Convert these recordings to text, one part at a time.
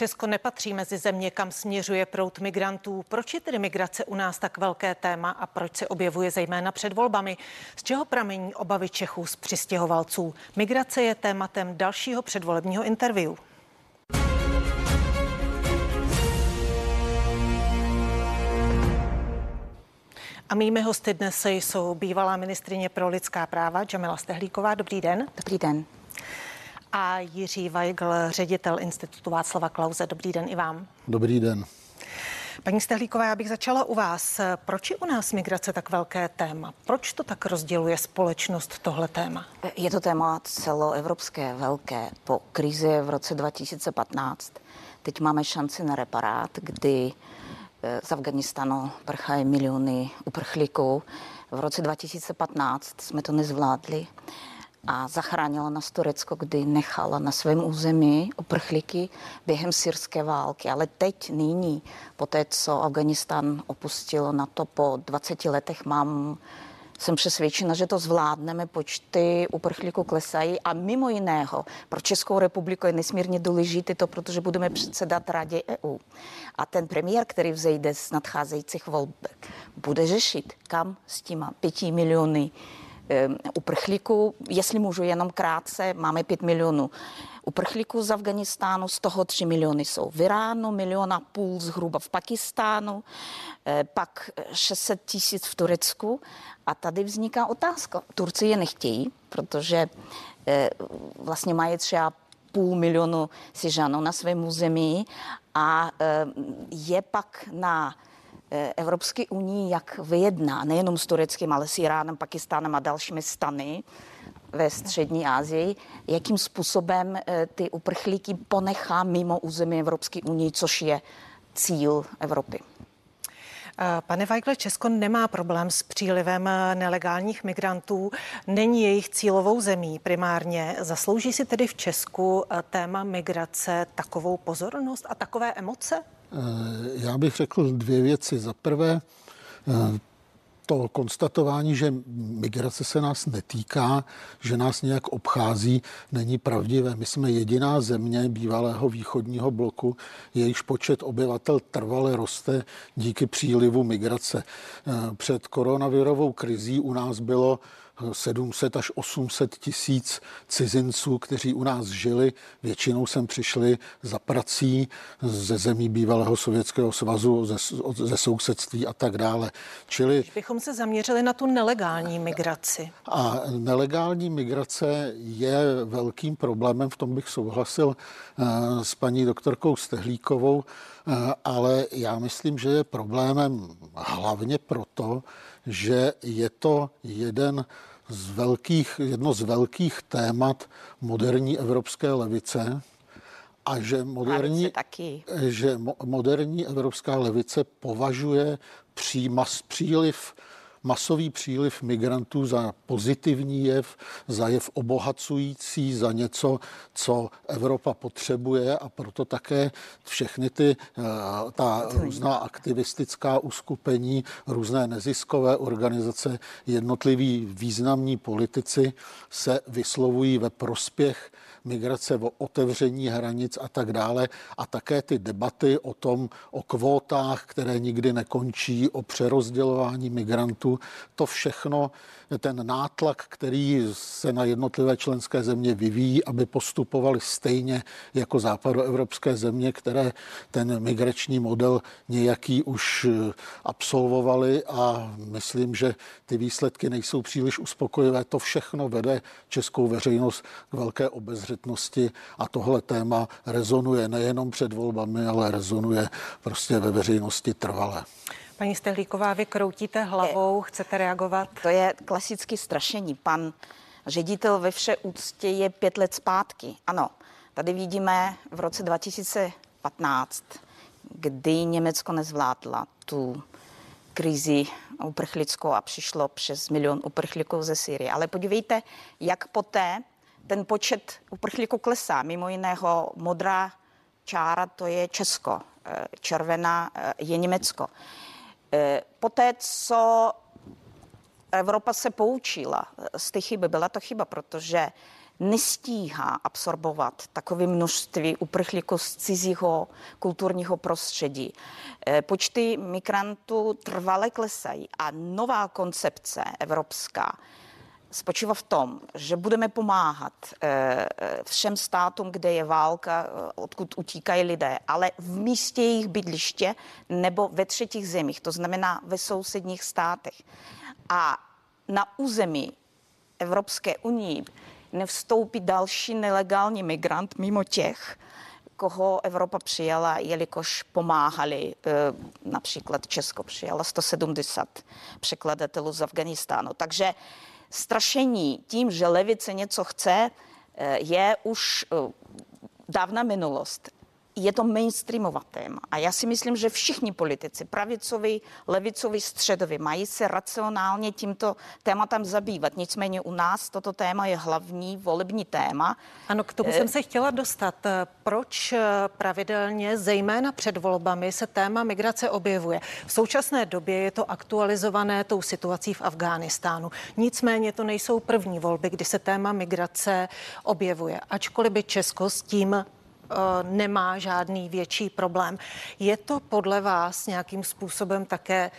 Česko nepatří mezi země, kam směřuje prout migrantů. Proč je tedy migrace u nás tak velké téma a proč se objevuje zejména před volbami? Z čeho pramení obavy Čechů z přistěhovalců? Migrace je tématem dalšího předvolebního interview. A mými hosty dnes jsou bývalá ministrině pro lidská práva Jamila Stehlíková. Dobrý den. Dobrý den. A Jiří Weigl, ředitel Institutu Václava Klauze. Dobrý den i vám. Dobrý den. Paní Stehlíková, já bych začala u vás. Proč je u nás migrace tak velké téma? Proč to tak rozděluje společnost tohle téma? Je to téma celoevropské, velké. Po krizi v roce 2015 teď máme šanci na reparát, kdy Eh, z Afganistanu prchají miliony uprchlíků. V roce 2015 jsme to nezvládli a zachránila nás Turecko, kdy nechala na svém území uprchlíky během syrské války. Ale teď, nyní, po té, co Afganistan opustilo na to po 20 letech, mám jsem přesvědčena, že to zvládneme, počty uprchlíků klesají a mimo jiného pro Českou republiku je nesmírně důležité to, protože budeme předsedat Radě EU. A ten premiér, který vzejde z nadcházejících volb, bude řešit, kam s těma pěti miliony uprchlíků, jestli můžu jenom krátce, máme 5 milionů uprchlíků z Afganistánu, z toho 3 miliony jsou v Iránu, miliona půl zhruba v Pakistánu, eh, pak 600 tisíc v Turecku. A tady vzniká otázka. Turci je nechtějí, protože eh, vlastně mají třeba půl milionu Syřanů na svém území a eh, je pak na Evropské unii, jak vyjedná, nejenom s Tureckem, ale s Iránem, Pakistánem a dalšími stany, ve střední Asii, jakým způsobem eh, ty uprchlíky ponechá mimo území Evropské unie, což je cíl Evropy. Eh, pane Weigle, Česko nemá problém s přílivem eh, nelegálních migrantů, není jejich cílovou zemí primárně. Zaslouží si tedy v Česku téma migrace takovou pozornost a takové emoce? Já bych řekl dvě věci. Za prvé, to konstatování, že migrace se nás netýká, že nás nějak obchází, není pravdivé. My jsme jediná země bývalého východního bloku, jejíž počet obyvatel trvale roste díky přílivu migrace. Před koronavirovou krizí u nás bylo 700 až 800 tisíc cizinců, kteří u nás žili. Většinou sem přišli za prací ze zemí bývalého Sovětského svazu, ze, ze sousedství a tak dále. Čili... Když bychom se zaměřili na tu nelegální migraci. A nelegální migrace je velkým problémem, v tom bych souhlasil eh, s paní doktorkou Stehlíkovou, eh, ale já myslím, že je problémem hlavně proto, že je to jeden z velkých, jedno z velkých témat moderní evropské levice a že moderní, taky. že moderní evropská levice považuje přímas, příliv masový příliv migrantů za pozitivní jev, za jev obohacující, za něco, co Evropa potřebuje a proto také všechny ty, eh, ta různá aktivistická uskupení, různé neziskové organizace, jednotliví významní politici se vyslovují ve prospěch migrace, o otevření hranic a tak dále. A také ty debaty o tom, o kvótách, které nikdy nekončí, o přerozdělování migrantů, to všechno ten nátlak, který se na jednotlivé členské země vyvíjí, aby postupovali stejně jako západoevropské země, které ten migrační model nějaký už eh, absolvovali a myslím, že ty výsledky nejsou příliš uspokojivé. To všechno vede českou veřejnost k velké obezřetnosti a tohle téma rezonuje nejenom před volbami, ale rezonuje prostě ve veřejnosti trvale. Paní Stehlíková, vy kroutíte hlavou, chcete reagovat? To je klasické strašení. Pan ředitel ve vše úctě je pět let zpátky. Ano, tady vidíme v roce 2015, kdy Německo nezvládla tu krizi uprchlickou a přišlo přes milion uprchlíků ze Syrie. Ale podívejte, jak poté ten počet uprchlíků klesá. Mimo jiného modrá čára to je Česko, eh, červená eh, je Německo. Eh, poté, co Evropa se poučila z té chyby. Byla to chyba, protože nestíhá absorbovat takové množství uprchlíků z cizího kulturního prostředí. Počty migrantů trvale klesají a nová koncepce evropská spočívá v tom, že budeme pomáhat eh, všem státům, kde je válka, eh, odkud utíkají lidé, ale v místě jejich bydliště nebo ve třetích zemích, to znamená ve sousedních státech. A na území Evropské unii nevstoupí další nelegální migrant mimo těch, koho Evropa přijala, jelikož pomáhali, eh, například Česko přijala 170 překladatelů z Afganistánu. Takže strašení tím, že levice něco chce, eh, je už eh, dávna minulost je to mainstreamová téma. A já si myslím, že všichni politici, pravicoví, levicoví, středoví, mají se racionálně tímto tématem zabývat. Nicméně u nás toto téma je hlavní volební téma. Ano, k tomu e... jsem se chtěla dostat. Proč eh, pravidelně, zejména před volbami, se téma migrace objevuje? V současné době je to aktualizované tou situací v Afghánistánu. Nicméně to nejsou první volby, kdy se téma migrace objevuje. Ačkoliv by Česko s tím Eh, nemá žádný větší problém. Je to podle vás nějakým způsobem také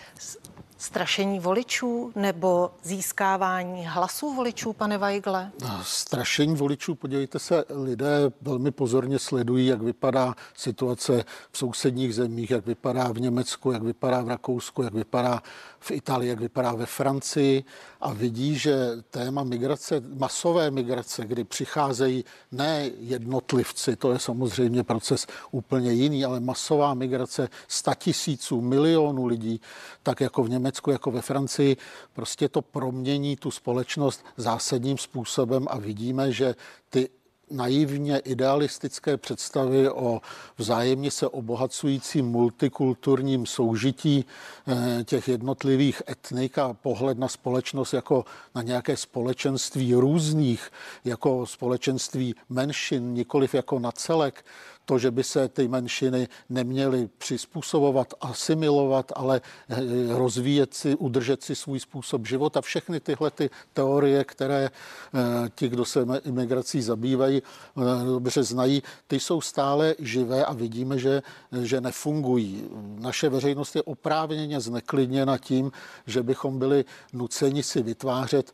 strašení voličů nebo získávání hlasů voličů, pane Weigle? Strašení voličů, podívejte se, lidé velmi pozorně sledují, jak vypadá situace v sousedních zemích, jak vypadá v Německu, jak vypadá v Rakousku, jak vypadá v Itálii, jak vypadá ve Francii a vidí, že téma migrace, masové migrace, kdy přicházejí ne jednotlivci, to je samozřejmě proces úplně jiný, ale masová migrace tisíců, milionů lidí, tak jako v Německu, jako ve Francii, prostě to promění tu společnost zásadním způsobem a vidíme, že ty naivně idealistické představy o vzájemně se obohacujícím multikulturním soužití eh, těch jednotlivých etnik a pohled na společnost jako na nějaké společenství různých, jako společenství menšin, nikoliv jako na celek, to, že by se ty menšiny neměly přizpůsobovat, asimilovat, ale eh, rozvíjet si, udržet si svůj způsob života. Všechny tyhle ty teorie, které eh, ti, kdo se imigrací zabývají, eh, dobře znají, ty jsou stále živé a vidíme, že, že nefungují. Naše veřejnost je oprávněně zneklidněna tím, že bychom byli nuceni si vytvářet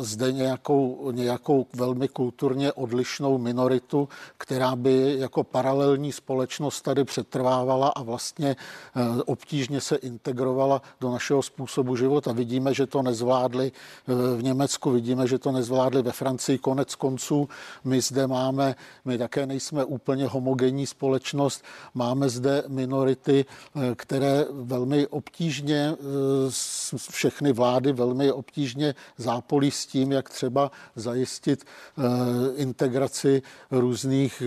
zde nějakou, nějakou velmi kulturně odlišnou minoritu, která by jako paralelní společnost tady přetrvávala a vlastně eh, obtížně se integrovala do našeho způsobu života. Vidíme, že to nezvládli eh, v Německu, vidíme, že to nezvládli ve Francii. Konec konců my zde máme, my také nejsme úplně homogenní společnost, máme zde minority, eh, které velmi obtížně, všechny vlády velmi obtížně zápolí s tím, jak třeba zajistit integraci různých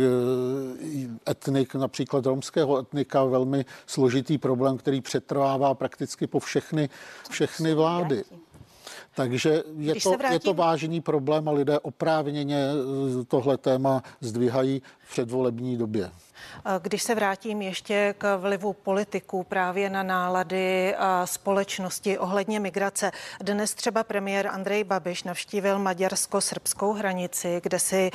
etnik, například romského etnika, velmi složitý problém, který přetrvává prakticky po všechny, všechny vlády. Takže je to, vrátím... je to vážný problém a lidé oprávněně eh, tohle téma zdvíhají v předvolební době. Když se vrátím ještě k vlivu politiků právě na nálady společnosti ohledně migrace. Dnes třeba premiér Andrej Babiš navštívil maďarsko-srbskou hranici, kde si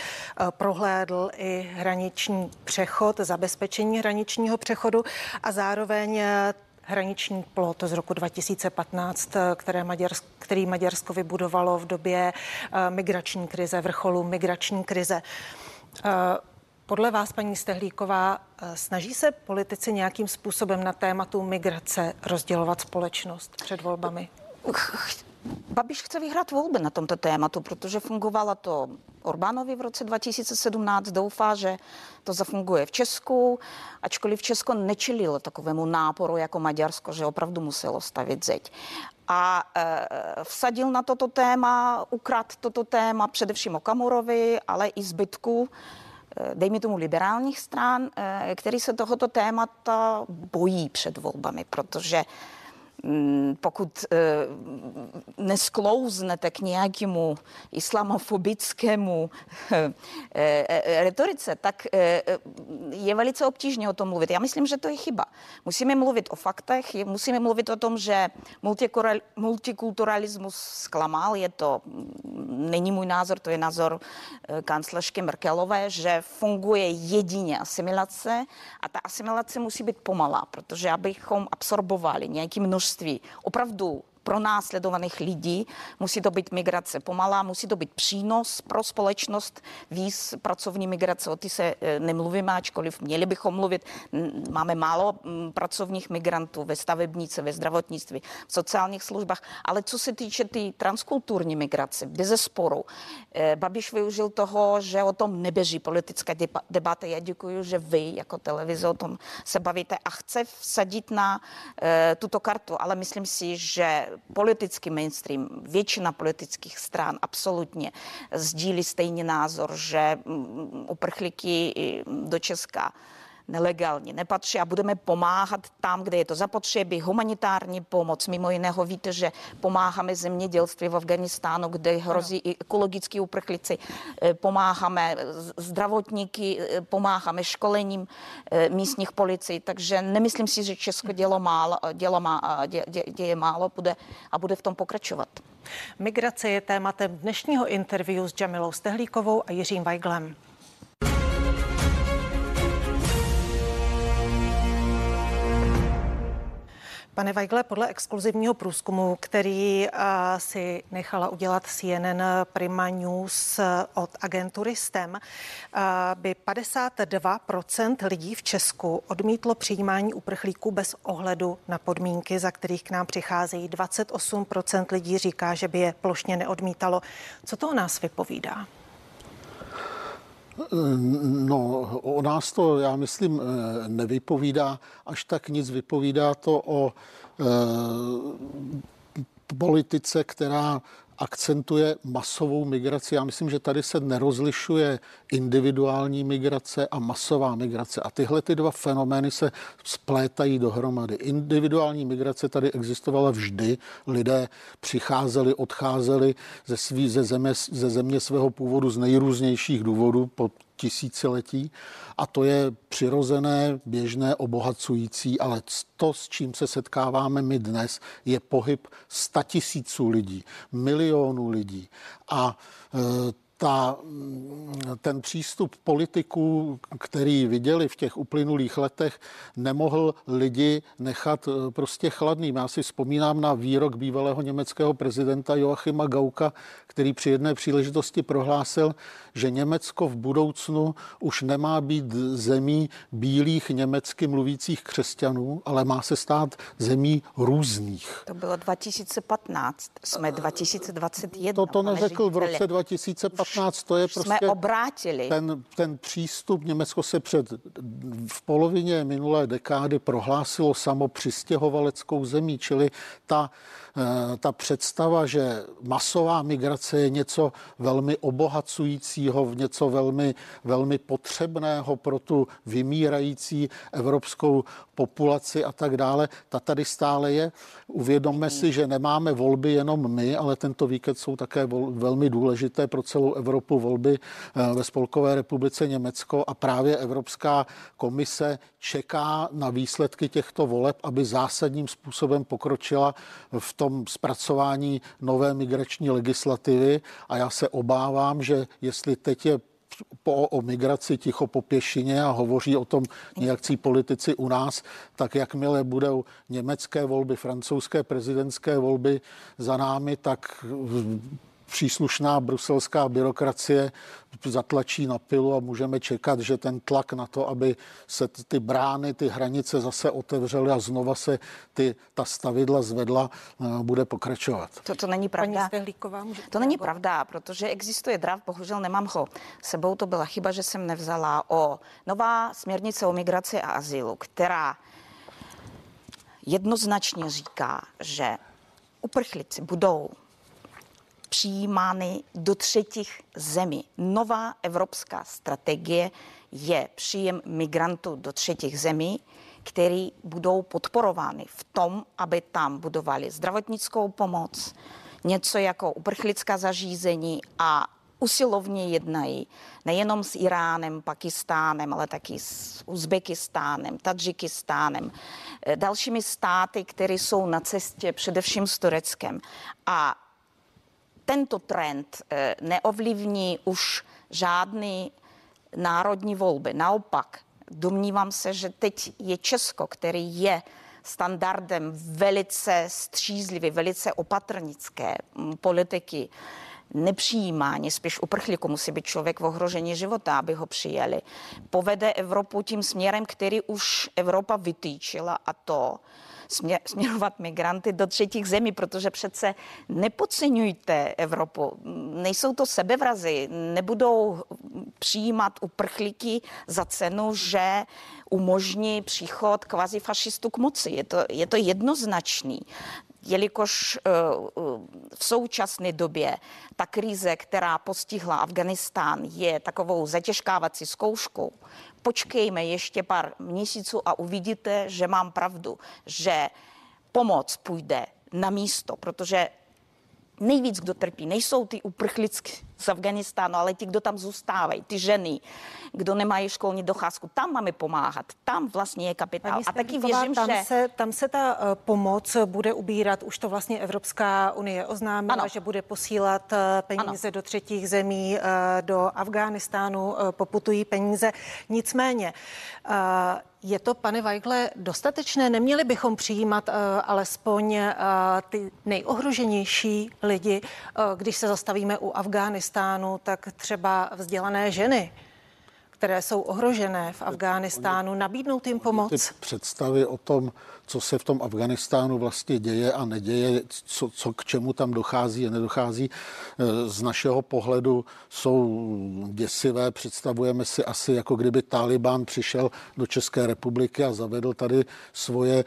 prohlédl i hraniční přechod, zabezpečení hraničního přechodu a zároveň hraniční plot z roku 2015, které Maďarsko, který Maďarsko vybudovalo v době migrační krize, vrcholu migrační krize. Podle vás, paní Stehlíková, eh, snaží se politici nějakým způsobem na tématu migrace rozdělovat společnost před volbami? Babiš chce vyhrát volby na tomto tématu, protože fungovalo to Orbánovi v roce 2017. Doufá, že to zafunguje v Česku, ačkoliv Česko nečelilo takovému náporu jako Maďarsko, že opravdu muselo stavit zeď. A e, vsadil na toto téma, ukrad toto téma především Okamurovi, ale i zbytku Eh, dejme tomu liberálních stran, eh, který se tohoto témata bojí před volbami, protože pokud eh, nesklouznete k nějakému islamofobickému retorice, tak je velice obtížně o tom mluvit. Já myslím, že to je chyba. Musíme mluvit o faktech, musíme mluvit o tom, že multikulturalismus zklamal, je to, mm, není můj názor, to je názor kancléřky Merkelové, že funguje jedině asimilace a ta asimilace musí být pomalá, protože abychom absorbovali nějaké množství opravdu pro následovaných lidí. Musí to být migrace pomalá, musí to být přínos pro společnost, víc pracovní migrace, o ty se e, nemluvíme, ačkoliv měli bychom mluvit. Máme málo pracovních migrantů ve stavebnice, ve zdravotnictví, v sociálních službách, ale co se týče ty transkulturní migrace, bez zesporu, e, Babiš využil toho, že o tom neběží politická debata. Já děkuji, že vy jako televize o tom se bavíte a chce vsadit na e, tuto kartu, ale myslím si, že politický mainstream, většina politických stran absolutně sdílí stejný názor, že mm, uprchlíky do Česka nelegálně nepatří a budeme pomáhat tam, kde je to zapotřebí, humanitární pomoc. Mimo jiného víte, že pomáháme zemědělství v Afganistánu, kde hrozí i ekologický uprchlíci. Eh, pomáháme zdravotníky, eh, pomáháme školením eh, místních policií, takže nemyslím si, že Česko dělo málo, dělo má, dě, dě, děje málo bude a bude v tom pokračovat. Migrace je tématem dnešního interview s Jamilou Stehlíkovou a Jiřím Weiglem. Pane Weigle, podle exkluzivního průzkumu, který uh, si nechala udělat CNN Prima News od agentury STEM, uh, by 52% lidí v Česku odmítlo přijímání uprchlíků bez ohledu na podmínky, za kterých k nám přicházejí. 28% lidí říká, že by je plošně neodmítalo. Co to o nás vypovídá? No, o nás to, já myslím, eh, nevypovídá až tak nic. Vypovídá to o e, politice, která akcentuje masovou migraci. Já myslím, že tady se nerozlišuje individuální migrace a masová migrace. A tyhle ty dva fenomény se splétají dohromady. Individuální migrace tady existovala vždy. Lidé přicházeli, odcházeli ze, svý, ze, země, ze země svého původu z nejrůznějších důvodů po tisíciletí. A to je přirozené, běžné, obohacující, ale to, s čím se setkáváme my dnes, je pohyb statisíců lidí, milionů lidí. A e, ta, ten přístup politiků, který viděli v těch uplynulých letech, nemohl lidi nechat eh, prostě chladným. Já si vzpomínám na výrok bývalého německého prezidenta Joachima Gauka, který při jedné příležitosti prohlásil, že Německo v budoucnu už nemá být zemí bílých německy mluvících křesťanů, ale má se stát zemí různých. To bylo 2015, jsme 2021. To to neřekl v roce 2015. 15, to je prostě... Jsme obrátili. Ten, ten přístup, Německo se před, v polovině minulé dekády prohlásilo samo přistěhovaleckou zemí, čili ta Eh, ta představa, že masová migrace je něco velmi obohacujícího, něco velmi, velmi potřebného pro tu vymírající evropskou populaci a tak dále, ta tady stále je. Uvědomme si, že nemáme volby jenom my, ale tento víkend jsou také velmi důležité pro celou Evropu volby eh, ve Spolkové republice Německo a právě Evropská komise čeká na výsledky těchto voleb, aby zásadním způsobem pokročila v tom zpracování nové migrační legislativy. A já se obávám, že jestli teď je po, o migraci ticho po pěšině a hovoří o tom nějakcí politici u nás, tak jakmile budou německé volby, francouzské prezidentské volby za námi, tak příslušná bruselská byrokracie zatlačí na pilu a můžeme čekat, že ten tlak na to, aby se ty brány, ty hranice zase otevřely a znova se ty, ta stavidla zvedla, eh, bude pokračovat. To, to není pravda. To není pravda, protože existuje drav, bohužel nemám ho sebou, to byla chyba, že jsem nevzala o nová směrnice o migraci a azylu, která jednoznačně říká, že uprchlíci budou přijímány do třetích zemí. Nová evropská strategie je příjem migrantů do třetích zemí, které budou podporovány v tom, aby tam budovali zdravotnickou pomoc, něco jako uprchlická zařízení a usilovně jednají nejenom s Iránem, Pakistánem, ale taky s Uzbekistánem, Tadžikistánem, eh, dalšími státy, které jsou na cestě především s Tureckem. A tento trend eh, neovlivní už žádný národní volby. Naopak, domnívám se, že teď je Česko, který je standardem velice střízlivé, velice opatrnické mm, politiky, nepřijímání, spíš uprchlíku musí být člověk v ohrožení života, aby ho přijeli. Povede Evropu tím směrem, který už Evropa vytýčila a to, směrovat migranty do třetích zemí, protože přece nepodceňujte Evropu. Nejsou to sebevrazy, nebudou přijímat uprchlíky za cenu, že umožní příchod kvazifašistů k moci. Je to, je to jednoznačný jelikož eh, v současné době ta krize, která postihla Afganistán, je takovou zatěžkávací zkouškou, počkejme ještě pár měsíců a uvidíte, že mám pravdu, že pomoc půjde na místo, protože nejvíc, kdo trpí, nejsou ty uprchlicky z Afganistánu, ale ti, kdo tam zůstávají, ty ženy, kdo nemají školní docházku, tam máme pomáhat, tam vlastně je kapitál. A taky věřím, tam že... Se, tam se ta uh, pomoc bude ubírat, už to vlastně Evropská unie oznámila, ano. že bude posílat uh, peníze ano. do třetích zemí, uh, do Afghánistánu poputují peníze. Nicméně, je to, pane Weigle, dostatečné? Neměli bychom přijímat uh, alespoň uh, ty nejohroženější lidi, uh, když se zastavíme u Afghánistánu, tak třeba vzdělané ženy, které jsou ohrožené v Afghánistánu, nabídnout jim pomoc? Ty představy o tom, co se v tom Afganistánu vlastně děje a neděje, co, co k čemu tam dochází a nedochází, e, z našeho pohledu jsou děsivé. Představujeme si asi, jako kdyby Taliban přišel do České republiky a zavedl tady svoje e,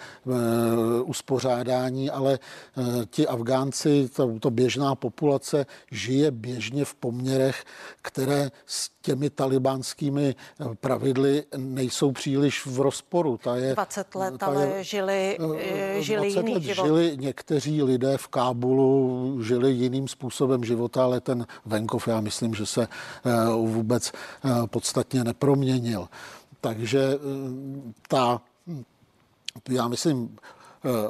uspořádání, ale e, ti Afgánci, to, to běžná populace žije běžně v poměrech, které s těmi talibánskými pravidly nejsou příliš v rozporu. Ta je, 20 let, ta je, ale žili žili, eh, žili jiný let život. Žili někteří lidé v Kábulu, žili jiným způsobem života, ale ten venkov, já myslím, že se eh, vůbec eh, podstatně neproměnil. Takže ta, já myslím,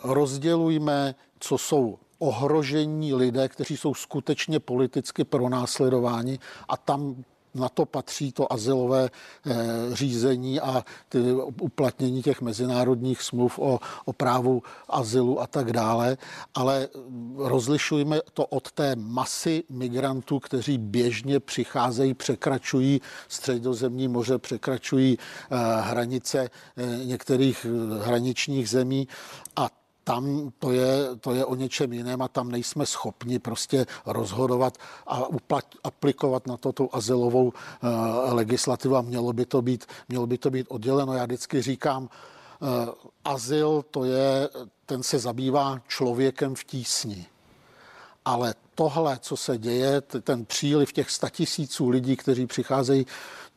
rozdělujme, co jsou ohrožení lidé, kteří jsou skutečně politicky pronásledováni a tam na to patří to azylové eh, řízení a ty uplatnění těch mezinárodních smluv o, o právu azylu a tak dále, ale rozlišujeme to od té masy migrantů, kteří běžně přicházejí, překračují středozemní moře, překračují eh, hranice eh, některých hraničních zemí. A tam to je, to je o něčem jiném a tam nejsme schopni prostě rozhodovat a uplat, aplikovat na to tu azylovou uh, legislativu a mělo by to být, mělo by to být odděleno. Já vždycky říkám, uh, azyl to je, ten se zabývá člověkem v tísni. Ale tohle, co se děje, ten příliv těch statisíců lidí, kteří přicházejí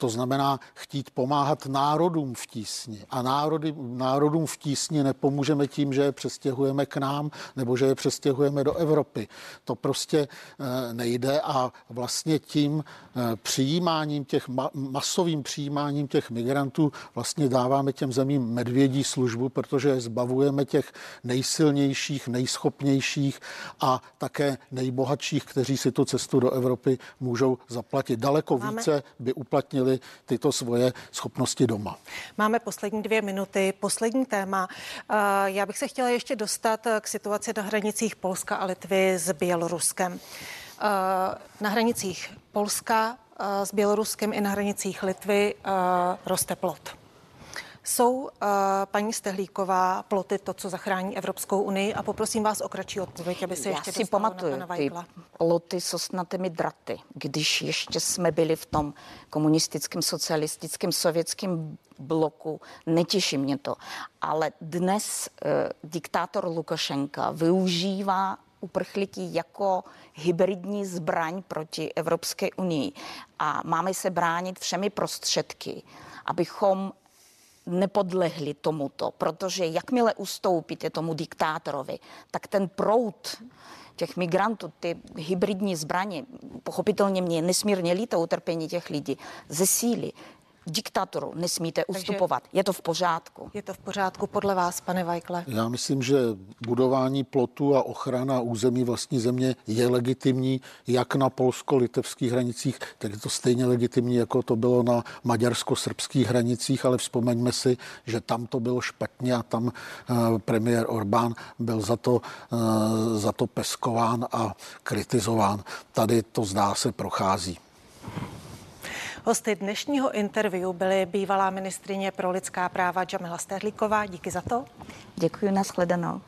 to znamená chtít pomáhat národům v tísni. A národy, národům v tísni nepomůžeme tím, že je přestěhujeme k nám nebo že je přestěhujeme do Evropy. To prostě eh, nejde a vlastně tím eh, přijímáním těch, masovým přijímáním těch migrantů vlastně dáváme těm zemím medvědí službu, protože je zbavujeme těch nejsilnějších, nejschopnějších a také nejbohatších, kteří si tu cestu do Evropy můžou zaplatit. Daleko Máme... více by uplatnili využili tyto svoje schopnosti doma. Máme poslední dvě minuty, poslední téma. Eh, já bych se chtěla ještě dostat k situaci na hranicích Polska a Litvy s Běloruskem. Eh, na hranicích Polska eh, s Běloruskem i na hranicích Litvy roste plot. Jsou, uh, paní Stehlíková, ploty to, co zachrání Evropskou unii? A poprosím vás o kratší odpověď, aby se Já ještě si pamatuju na ty ploty s osnatými draty, když ještě jsme byli v tom komunistickém, socialistickém, sovětském bloku. Netěší mě to. Ale dnes uh, diktátor Lukašenka využívá uprchlíky jako hybridní zbraň proti Evropské unii. A máme se bránit všemi prostředky, abychom nepodlehli tomuto, protože jakmile ustoupíte tomu diktátorovi, tak ten proud těch migrantů, ty hybridní zbraně, pochopitelně mě nesmírně líto utrpení těch lidí, zesílí diktatoru nesmíte ustupovat. Takže je to v pořádku. Je to v pořádku podle vás, pane Vajkle? Já myslím, že budování plotu a ochrana území vlastní země je legitimní jak na polsko-litevských hranicích, tak je to stejně legitimní, jako to bylo na maďarsko-srbských hranicích, ale vzpomeňme si, že tam to bylo špatně a tam uh, premiér Orbán byl za to, uh, za to peskován a kritizován. Tady to zdá se prochází. Hosty dnešního interview byly bývalá ministrině pro lidská práva Jamila Sterlíková. Díky za to. Děkuji, nashledanou.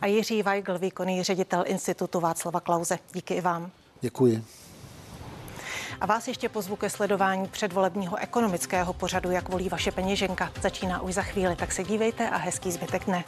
A Jiří Weigl, výkonný ředitel Institutu Václava Klauze. Díky i vám. Děkuji. A vás ještě pozvu ke sledování předvolebního ekonomického pořadu, jak volí vaše peněženka. Začíná už za chvíli, tak se dívejte a hezký zbytek dne.